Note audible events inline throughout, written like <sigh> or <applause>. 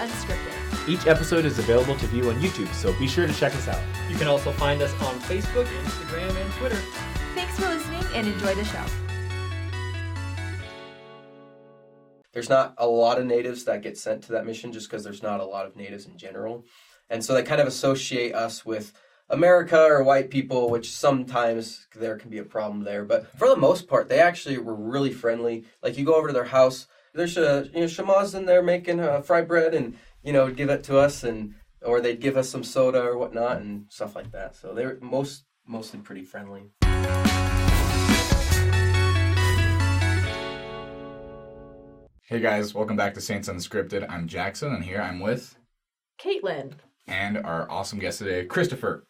Unscripted. Each episode is available to view on YouTube, so be sure to check us out. You can also find us on Facebook, Instagram, and Twitter. Thanks for listening and enjoy the show. there's not a lot of natives that get sent to that mission just because there's not a lot of natives in general. And so they kind of associate us with America or white people, which sometimes there can be a problem there. But for the most part, they actually were really friendly. Like you go over to their house, there's a you know shema's in there making uh, fried bread, and you know give it to us, and or they'd give us some soda or whatnot and stuff like that. So they're most mostly pretty friendly. Hey guys, welcome back to Saints Unscripted. I'm Jackson, and here I'm with Caitlin. and our awesome guest today, Christopher,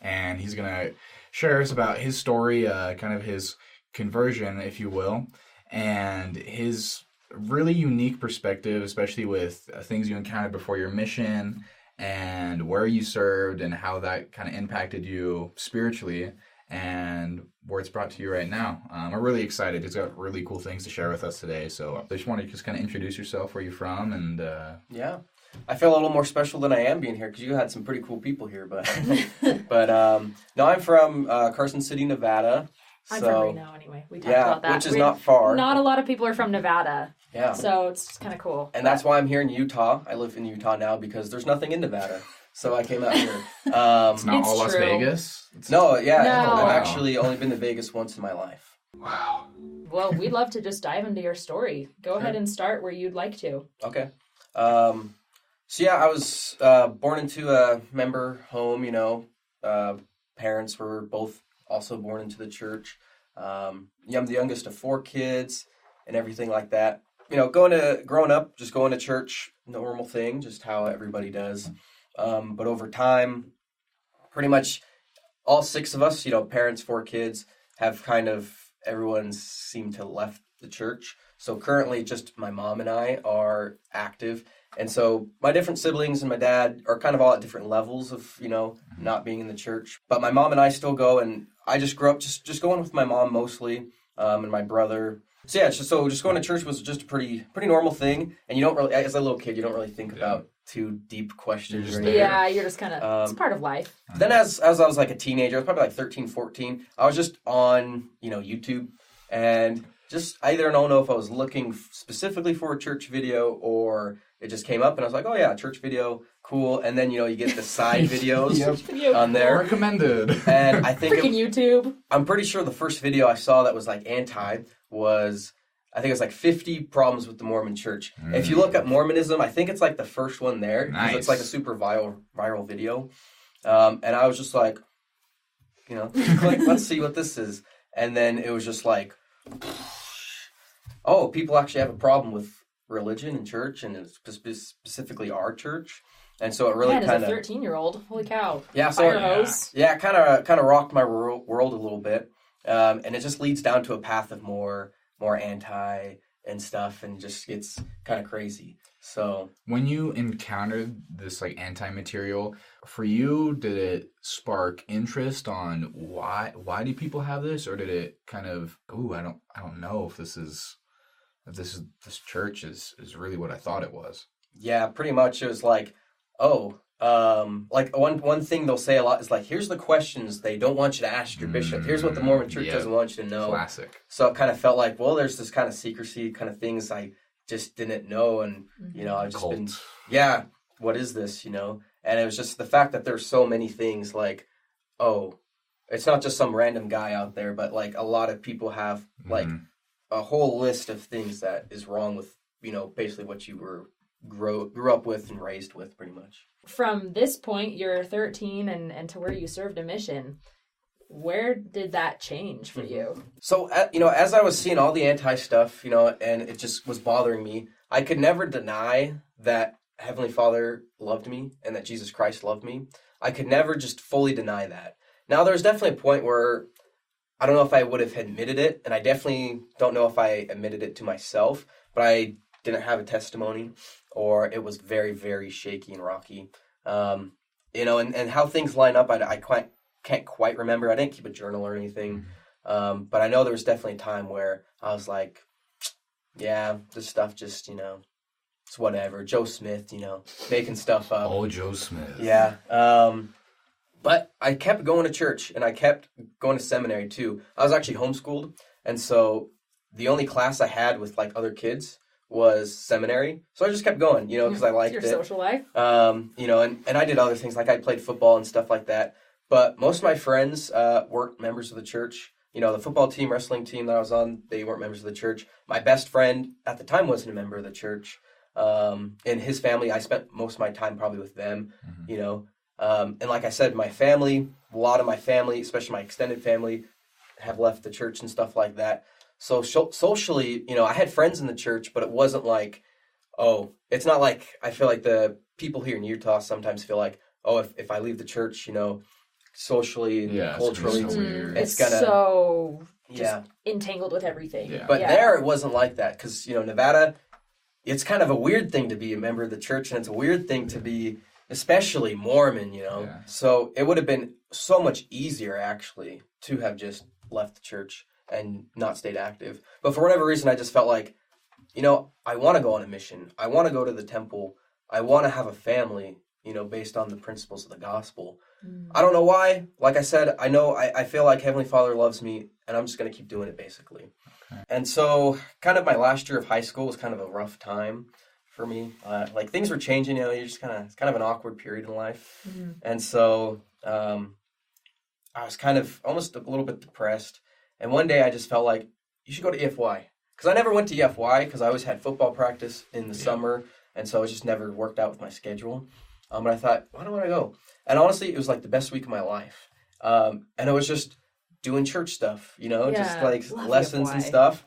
and he's gonna share us about his story, uh, kind of his conversion, if you will, and his really unique perspective, especially with uh, things you encountered before your mission and where you served and how that kind of impacted you spiritually and where it's brought to you right now. Um, I'm really excited. He's got really cool things to share with us today. So I just want to just kind of introduce yourself, where you're from, and uh, Yeah, I feel a little more special than I am being here because you had some pretty cool people here. But <laughs> but um, no, I'm from uh, Carson City, Nevada. I'm so, from Reno anyway. We talked Yeah, about that. which is We- not far. Not a lot of people are from Nevada, Yeah, so it's kind of cool. and that's why I'm here in Utah. I live in Utah now because there's nothing in Nevada, so I came out here. <laughs> Um, it's not It's all Las. Vegas. It's- no, yeah, No. I've Wow. actually only been to Vegas once in my life. Wow. Well, we'd love to just dive into your story. Go ahead and start where you'd like to. Okay. Um, so yeah, I was uh, born into a member home. You know, uh, parents were both also born into the church. Um, yeah, I'm the youngest of four kids and everything like that. You know, going to growing up, just going to church, normal thing, just how everybody does. Um, but over time, pretty much all six of us, you know, parents, four kids, have kind of everyone seemed to left the church. So currently, just my mom and I are active, and so my different siblings and my dad are kind of all at different levels of you know not being in the church. But my mom and I still go, and I just grew up just just going with my mom mostly, um, and my brother. So yeah, just, so just going to church was just a pretty pretty normal thing, and you don't really as a little kid you don't really think about too deep questions. just or anything. Yeah, you're just kind of. it's Um, part of life. Then as as I was like a teenager, I was probably like 13, 14, I was just on, you know, YouTube and just I either don't know if I was looking specifically for a church video or it just came up and I was like, "Oh yeah, church video, cool." And then, you know, you get the side <laughs> videos Yep. Video. on there. Recommended. And I think Freaking it, YouTube. I'm pretty sure the first video I saw that was like anti was I think it was like 50 problems with the Mormon church. If you look at Mormonism, I think it's like the first one there Nice. it's like a super viral viral video. Um, and I was just like, you know, <laughs> click, let's see what this is. And then it was just like, oh, people actually have a problem with religion and church, and specifically our church. And so it really Man, as kind of 13 year old, holy cow. yeah, so Fire it- hose. yeah, kind of kind of rocked my world, world a little bit, um, and it just leads down to a path of more more anti and stuff, and just gets kind of crazy. So when you encountered this like anti-material, for you, did it spark interest on why why do people have this, or did it kind of ooh I don't I don't know if this is if this is this church is is really what I thought it was. yeah, pretty much it was like, oh, um, like one one thing they'll say a lot is like, here's the questions they don't want you to ask your bishop. Here's what the Mormon Church Yeah. doesn't want you to know. Classic. So it kind of felt like, well, there's this kind of secrecy kind of things I just didn't know, and you know, I've just Cult. been yeah, what is this, you know? And it was just the fact that there's so many things like, oh, it's not just some random guy out there, but like a lot of people have like Mhm. A whole list of things that is wrong with, you know, basically what you were grow grew up with and raised with pretty much. From this point, you're 13 and, and to where you served a mission. Where did that change for you? So, uh, you know, as I was seeing all the anti stuff, you know, and it just was bothering me, I could never deny that Heavenly Father loved me and that Jesus Christ loved me. I could never just fully deny that. Now, there's definitely a point where I don't know if I would have admitted it, and I definitely don't know if I admitted it to myself, but I didn't have a testimony, or it was very, very shaky and rocky. Um, you know, and, and how things line up, I, I quite, can't quite remember. I didn't keep a journal or anything. Um, but I know there was definitely a time where I was like, yeah, this stuff just, you know, it's whatever. Joe Smith, you know, making stuff up. Oh, Joe Smith. Yeah. Um, but I kept going to church and I kept going to seminary too. I was actually homeschooled, and so the only class I had with like other kids was seminary. So I just kept going, you know, because I <laughs> liked Your it. social life. Um, you know, and, and I did other things like I played football and stuff like that. But most of my friends uh, weren't members of the church. You know, the football team, wrestling team that I was on, they weren't members of the church. My best friend at the time wasn't a member of the church. Um, and his family, I spent most of my time probably with them. You know, um, and like I said, my family, a lot of my family, especially my extended family, have left the church and stuff like that. So sho- socially, you know, I had friends in the church, but it wasn't like, oh, it's not like I feel like the people here in Utah sometimes feel like, oh, if, if I leave the church, you know, socially and Yeah, it's gonna be culturally, so it's It's gonna- so just yeah. entangled with everything. Yeah. But Yeah. there, it wasn't like that because you know Nevada, it's kind of a weird thing to be a member of the church, and it's a weird thing to be, especially Mormon. You know, Yeah. so it would have been so much easier actually to have just left the church and not stayed active. But for whatever reason, I just felt like, you know, I want to go on a mission. I want to go to the temple. I want to have a family. You know, based on the principles of the gospel. Mm. I don't know why. Like I said, I know I, I feel like Heavenly Father loves me, and I'm just going to keep doing it basically. And so, kind of my last year of high school was kind of a rough time for me. Uh, like things were changing, you know, you're just kind of, it's kind of an awkward period in life. And so, um, I was kind of almost a little bit depressed. And one day I just felt like, you should go to EFY. Because I never went to EFY because I always had football practice in the summer. And so it just never worked out with my schedule. Um, but I thought, why don't I go? And honestly, it was like the best week of my life. Um, and it was just doing church stuff, you know, just like love lessons and stuff.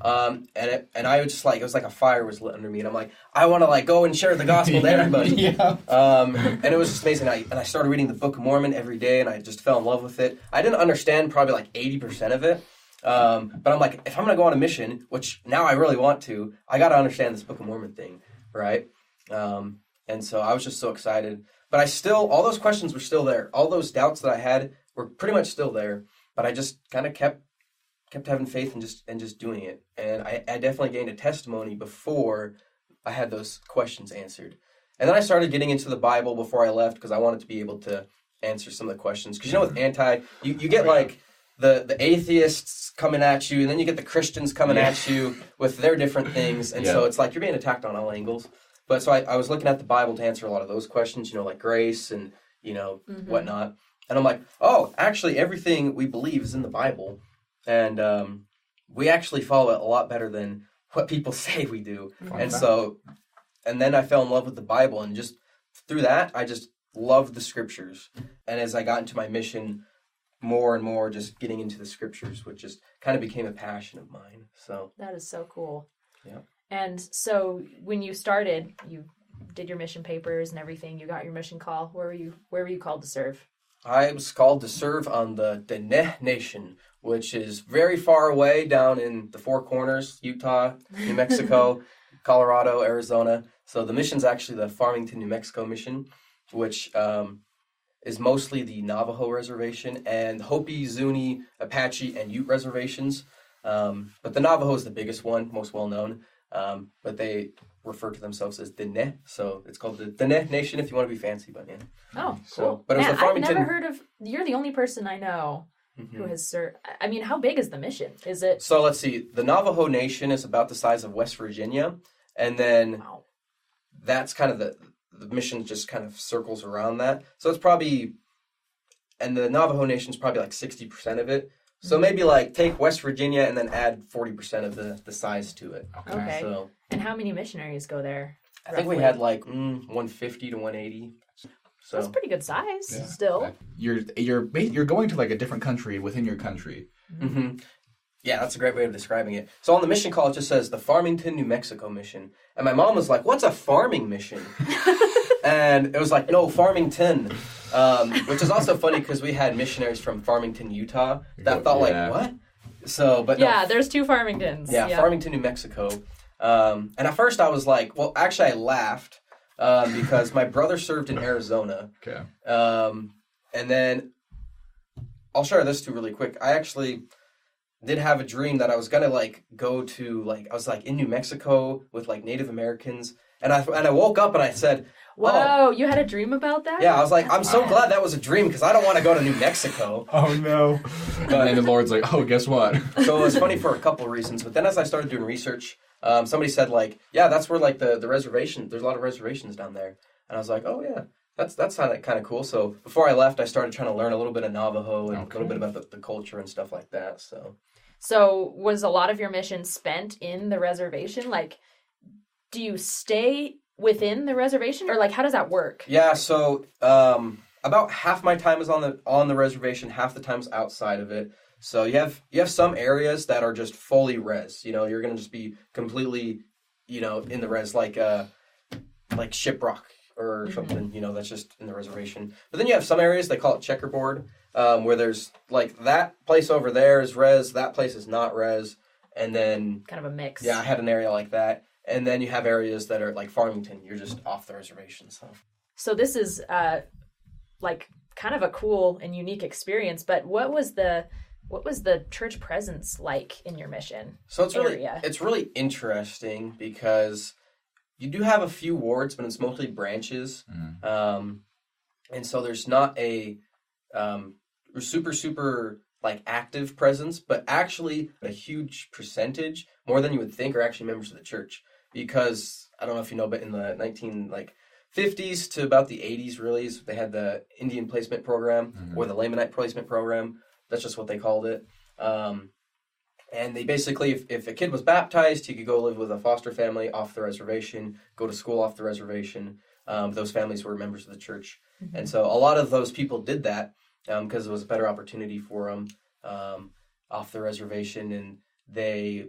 Um, and it, and I was just like, it was like a fire was lit under me. And I'm like, I want to like go and share the gospel to <laughs> everybody. <laughs> yeah. Um, and it was just amazing. I, and I started reading the Book of Mormon every day, and I just fell in love with it. I didn't understand probably like eighty percent of it, um, but I'm like, if I'm gonna go on a mission, which now I really want to, I got to understand this Book of Mormon thing, right? Um, and so I was just so excited. But I still, all those questions were still there. All those doubts that I had were pretty much still there. But I just kind of kept kept having faith and just and just doing it. And I, I definitely gained a testimony before I had those questions answered. And then I started getting into the Bible before I left because I wanted to be able to answer some of the questions. Because you know, with anti, you, you get like the the atheists coming at you, and then you get the Christians coming Yeah. at you with their different things, and so it's like you're being attacked on all angles. But so I, I was looking at the Bible to answer a lot of those questions, you know, like grace and you know mm-hmm. whatnot. And I'm like, oh, actually, everything we believe is in the Bible, and um, we actually follow it a lot better than what people <laughs> say we do. Fun and fact. so, and then I fell in love with the Bible, and just through that, I just loved the scriptures. And as I got into my mission, more and more, just getting into the scriptures, which just kind of became a passion of mine. So, That is so cool. Yeah. And so when you started, you did your mission papers and everything. You got your mission call. Where were you? Where were you called to serve? I was called to serve on the Dene Nation, which is very far away down in the Four Corners, Utah, New <laughs> Mexico, Colorado, Arizona. So the mission's actually the Farmington, New Mexico mission, which um, is mostly the Navajo reservation and Hopi, Zuni, Apache, and Ute reservations. Um, but the Navajo is the biggest one, most well known. Um, but they refer to themselves as Dene, so it's called the Dene Nation if you want to be fancy. But yeah, Oh, So, cool. but it was Man, the Farmington- I've never heard of. You're the only person I know Mm-hmm. who has served. I mean, how big is the mission? Is it? So let's see. The Navajo Nation is about the size of West Virginia, and then Wow. that's kind of the the mission just kind of circles around that. So it's probably, and the Navajo Nation is probably like sixty percent of it. So maybe like take West Virginia and then add forty percent of the the size to it. Okay. So And how many missionaries go there? I think we had like mm, one fifty to one eighty. That's So pretty good size. Yeah. Still. You're you're you're going to like a different country within your country. hmm Yeah, that's a great way of describing it. So on the mission call, it just says the Farmington, New Mexico mission. And my mom was like, What's a farming mission? <laughs> and it was like, No, Farmington. Um, which is also funny because we had missionaries from Farmington, Utah that thought, Yeah. like, What? So, but no, Yeah, there's two Farmingtons. yeah, Farmington, New Mexico. Um, and at first I was like, Well, actually, I laughed um, because my brother served in Arizona. Okay. Um, and then I'll share this too really quick. I actually did have a dream that I was gonna like go to like I was like in New Mexico with like Native Americans And I and I woke up and I said, Whoa, Oh. you had a dream about that? yeah, I was like, I'm so glad that was a dream because I don't want to go to New Mexico. <laughs> Oh no! and the Lord's like, "Oh, guess what? so it was funny <laughs> for a couple of reasons. But then as I started doing research, um, somebody said like, yeah, that's where like the the reservation. There's a lot of reservations down there, and I was like, oh yeah. That's that's kind of kind of cool. So before I left, I started trying to learn a little bit of Navajo and a little bit about the, the culture and stuff like that. So So was a lot of your mission spent in the reservation? Like, do you stay within the reservation, or like how does that work? Yeah, so um, about half my time is on the on the reservation, half the time's outside of it. So you have you have some areas that are just fully res. You know, you're gonna just be completely, you know, in the res like uh like Shiprock or something. You know, that's just in the reservation. But then you have some areas they call it checkerboard, um, where there's like that place over there is res, that place is not res, and then Kind of a mix. yeah, I had an area like that. And then you have areas that are like Farmington, you're just off the reservation. So So this is uh like kind of a cool and unique experience, but what was the what was the church presence like in your mission? So it's really area. it's really interesting because you do have a few wards, but it's mostly branches, um, and so there's not a um, super super like active presence, but actually a huge percentage, more than you would think, are actually members of the church. Because I don't know if you know, but in the 19 like 50s to about the 80s, really, is they had the Indian placement program or the Lamanite placement program. That's just what they called it. Um, and they basically, if, if a kid was baptized, he could go live with a foster family off the reservation, go to school off the reservation. Um, those families were members of the church. And so a lot of those people did that because it was a better opportunity for them um, off the reservation. And they,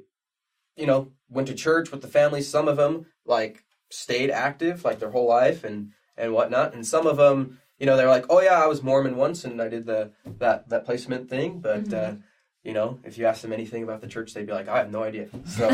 you know, went to church with the family. Some of them, like, stayed active, like, their whole life and, and whatnot. And some of them, you know, they're like, oh, yeah, I was Mormon once and I did the that, that placement thing. But, uh, you know, if you ask them anything about the church, they'd be like, I have no idea. <laughs> So,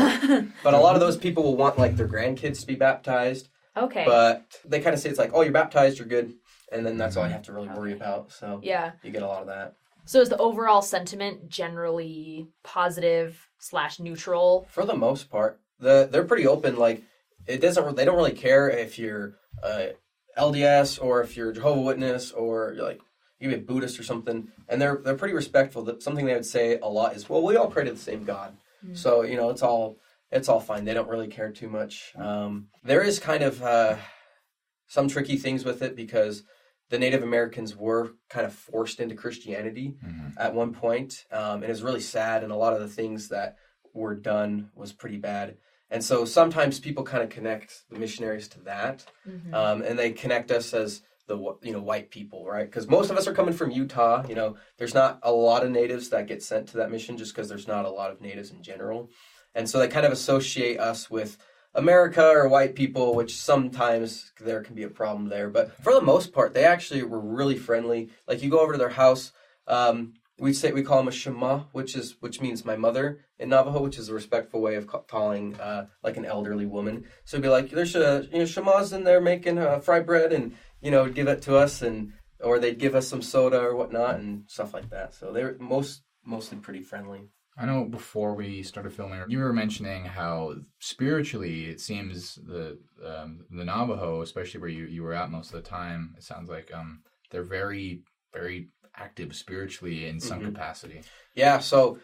but a lot of those people will want like their grandkids to be baptized, Okay. but they kind of say it's like, oh, you're baptized, you're good, and then that's all you have to really worry about. So yeah. you get a lot of that. So is the overall sentiment generally positive slash neutral? For the most part, the they're pretty open. Like it doesn't, they don't really care if you're uh, LDS or if you're a Jehovah Witness or you're like you be a Buddhist or something, and they're they're pretty respectful. That something they would say a lot is, well, we all pray to the same God, so you know it's all it's all fine. They don't really care too much. Um, there is kind of uh, some tricky things with it because the Native Americans were kind of forced into Christianity at one point, um, and it's really sad. And a lot of the things that were done was pretty bad. And so sometimes people kind of connect the missionaries to that, um, and they connect us as the you know white people, right? Because most of us are coming from Utah. You know, there's not a lot of natives that get sent to that mission just because there's not a lot of natives in general, and so they kind of associate us with America or white people, which sometimes there can be a problem there. But for the most part, they actually were really friendly. Like you go over to their house, um, we say we call them a shema, which is which means my mother in Navajo, which is a respectful way of ca- calling uh, like an elderly woman. So it'd be like, there's a you know shema's in there making uh, fried bread, and you know give it to us, and or they'd give us some soda or whatnot and stuff like that. So they're most mostly pretty friendly. I know before we started filming, you were mentioning how spiritually it seems the um, the Navajo, especially where you, you were at most of the time, it sounds like um, they're very very active spiritually in some capacity. Yeah, so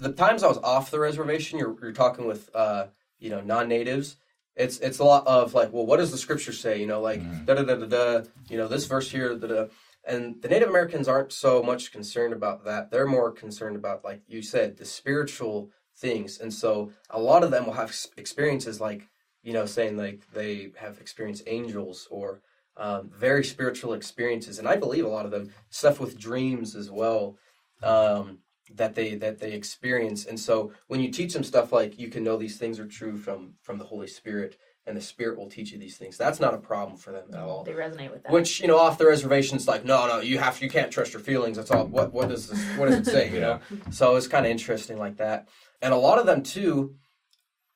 the times I was off the reservation, you're, you're talking with uh, you know non-natives. It's it's a lot of like, well, what does the scripture say? You know, like da da da da da. You know, this verse here, da da. And the Native Americans aren't so much concerned about that. They're more concerned about, like you said, the spiritual things. And so a lot of them will have experiences like, you know, saying like they have experienced angels or um, very spiritual experiences. And I believe a lot of them stuff with dreams as well um, that they that they experience. And so when you teach them stuff like you can know these things are true from from the Holy Spirit, and the Spirit will teach you these things. That's not a problem for them at all. They resonate with that. Which you know, off the reservation, it's like, no, no, you have, you can't trust your feelings. That's all. What, what does this, what does it say? <laughs> You know. So it's kind of interesting like that, and a lot of them too.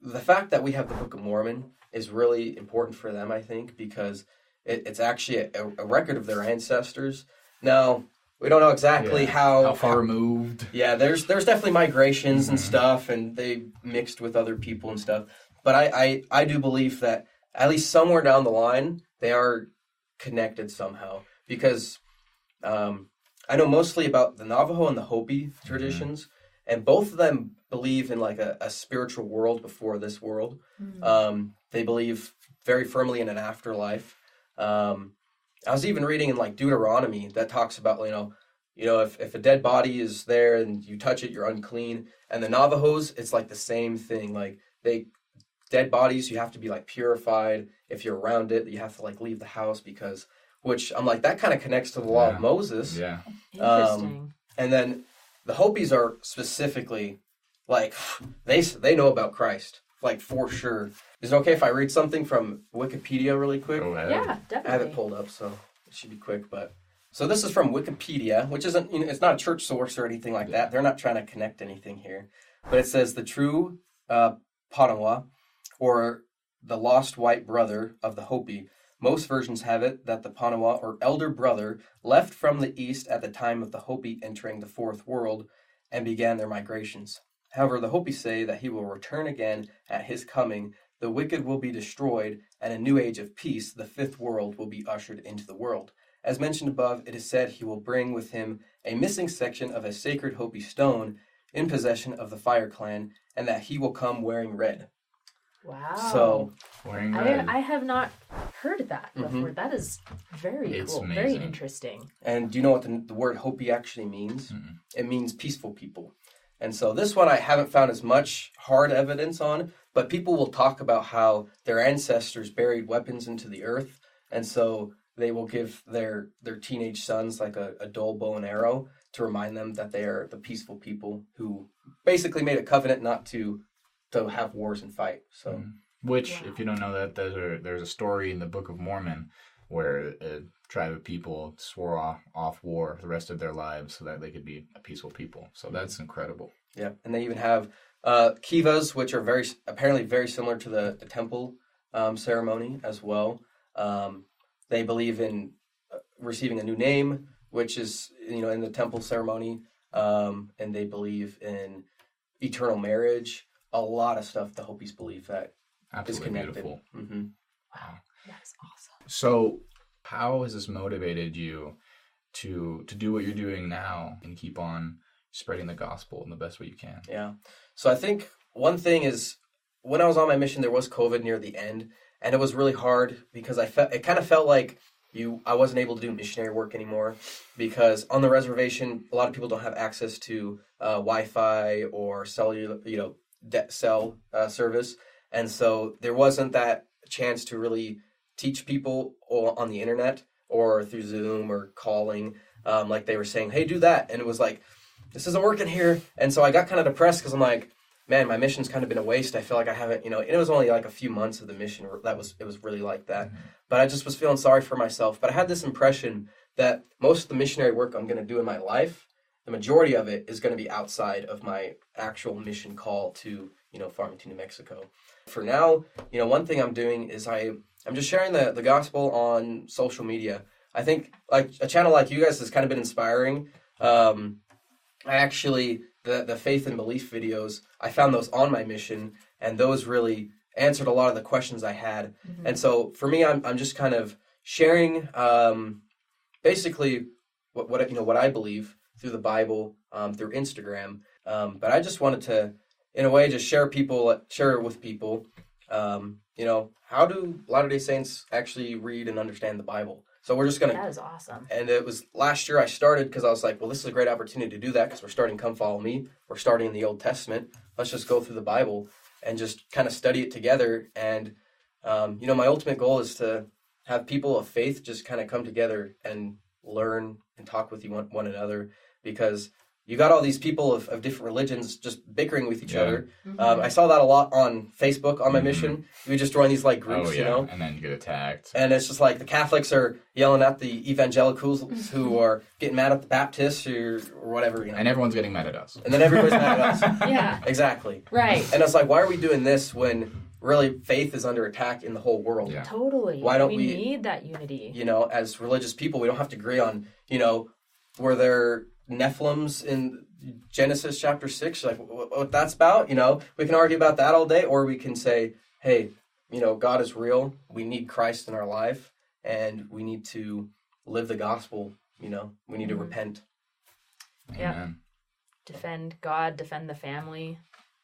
The fact that we have the Book of Mormon is really important for them, I think, because it, it's actually a, a record of their ancestors. Now we don't know exactly Yeah. how How far removed? yeah, there's there's definitely migrations and stuff, and they mixed with other people and stuff. But I, I, I do believe that at least somewhere down the line, they are connected somehow because um, I know mostly about the Navajo and the Hopi traditions, and both of them believe in like a, a spiritual world before this world. Um, they believe very firmly in an afterlife. Um, I was even reading in like Deuteronomy that talks about you know, you know if, if a dead body is there and you touch it, you're unclean. And the Navajos, it's like the same thing. Like they dead bodies, you have to be like purified. If you're around it, you have to like leave the house because. Which I'm like that kind of connects to the law Yeah. of Moses. Yeah. Interesting. And then the Hopis are specifically like <sighs> they they know about Christ like for sure. Is it okay if I read something from Wikipedia really quick? Go ahead. yeah, I have it pulled up, so it should be quick. But so this is from Wikipedia, which isn't you know, it's not a church source or anything like that. They're not trying to connect anything here, but it says the true uh, Pahana, or the lost white brother of the Hopi. Most versions have it that the Pahana or elder brother left from the east at the time of the Hopi entering the fourth world and began their migrations. However, the Hopi say that he will return again at his coming, the wicked will be destroyed, and a new age of peace, the fifth world, will be ushered into the world. As mentioned above, it is said he will bring with him a missing section of a sacred Hopi stone in possession of the Fire Clan, and that he will come wearing red. Wow. So, Wearing red. I, I have not heard that Mhm. before. That is very It's cool. Very interesting. and do you know what the, the word Hopi actually means? Mm-mm. It means peaceful people. And so this one I haven't found as much hard evidence on, but people will talk about how their ancestors buried weapons into the earth, and so they will give their their teenage sons like a, a dull bow and arrow to remind them that they are the peaceful people who basically made a covenant not to to have wars and fight. So Mhm. Which, Wow. if you don't know that, there's a, there's a story in the Book of Mormon where a tribe of people swore off, off war the rest of their lives so that they could be a peaceful people. So that's incredible. Yeah, and they even have uh, kivas, which are very apparently very similar to the the temple um, ceremony as well. Um, they believe in uh, receiving a new name, which is you know in the temple ceremony, um, and they believe in eternal marriage. A lot of stuff the Hopis believe that is Absolutely connected. beautiful. hmm Wow. That is awesome. So, how has this motivated you to to do what you're doing now and keep on spreading the gospel in the best way you can? Yeah. So I think one thing is when I was on my mission, there was COVID near the end, and it was really hard because I felt it kind of felt like you I wasn't able to do missionary work anymore because on the reservation a lot of people don't have access to uh, Wi-Fi or cellular you know de- cell uh, service, and so there wasn't that chance to really teach people on the internet or through Zoom or calling um, like they were saying, hey, do that, and it was like this isn't working here. And so I got kind of depressed because I'm like, man, my mission's kind of been a waste. I feel like I haven't, you know, and it was only like a few months of the mission that was, it was really like that. But I just was feeling sorry for myself. But I had this impression that most of the missionary work I'm going to do in my life, the majority of it is going to be outside of my actual mission call to, you know, Farmington, New Mexico. For now, you know, one thing I'm doing is I, I'm just sharing the, the gospel on social media. I think like a channel like you guys has kind of been inspiring. Um, I actually the the faith and belief videos I found those on my mission, and those really answered a lot of the questions I had. And so for me, I'm I'm just kind of sharing um, basically what what you know what I believe through the Bible, um, through Instagram. Um, but I just wanted to, in a way, just share people share with people. Um, you know, how do Latter Day Saints actually read and understand the Bible? So we're just gonna That is awesome. and it was last year I started because I was like, well, this is a great opportunity to do that because we're starting Come Follow Me. We're starting in the Old Testament. Let's just go through the Bible and just kind of study it together. And, um, you know, my ultimate goal is to have people of faith just kind of come together and learn and talk with you one, one another because you got all these people of, of different religions just bickering with each Yeah. other. Mm-hmm. Um, I saw that a lot on Facebook on my Mhm. mission. You would just join these like groups, oh yeah, you know? and then you get attacked. And it's just like the Catholics are yelling at the evangelicals who are getting mad at the Baptists or, or whatever, you know. And everyone's getting mad at us. And then everybody's mad at us. <laughs> Yeah. Exactly. Right. And it's like, why are we doing this when really faith is under attack in the whole world? Yeah. Totally. Why don't we, we- need that unity? You know, as religious people, we don't have to agree on, you know, were there Nephilims in Genesis chapter 6? Like, what, what that's about? You know, we can argue about that all day, or we can say, hey, you know, God is real. We need Christ in our life, and we need to live the gospel. You know, we need to Mhm. repent. Yeah. Amen. defend God, defend the family,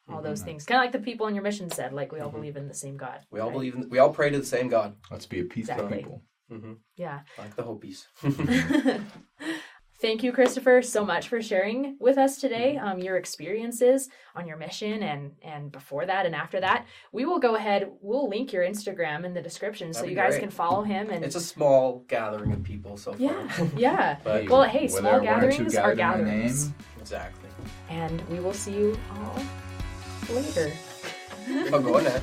all those Mhm. things. Kind of like the people in your mission said, like we all Mhm. believe in the same God. We all right? believe. In, we all pray to the same God, Let's be a peaceful Exactly. people. hmm Yeah. like the Hopis. <laughs> <laughs> <laughs> Thank you, Christopher, so much for sharing with us today um, your experiences on your mission and and before that and after that. We will go ahead. We'll link your Instagram in the description so That'd you guys great. can follow him. And it's a small gathering of people so far. yeah, <laughs> yeah. <laughs> Well, hey, small one or two gatherings are gather in my gatherings. name, exactly. And we will see you all later. <laughs> Oh, go ahead.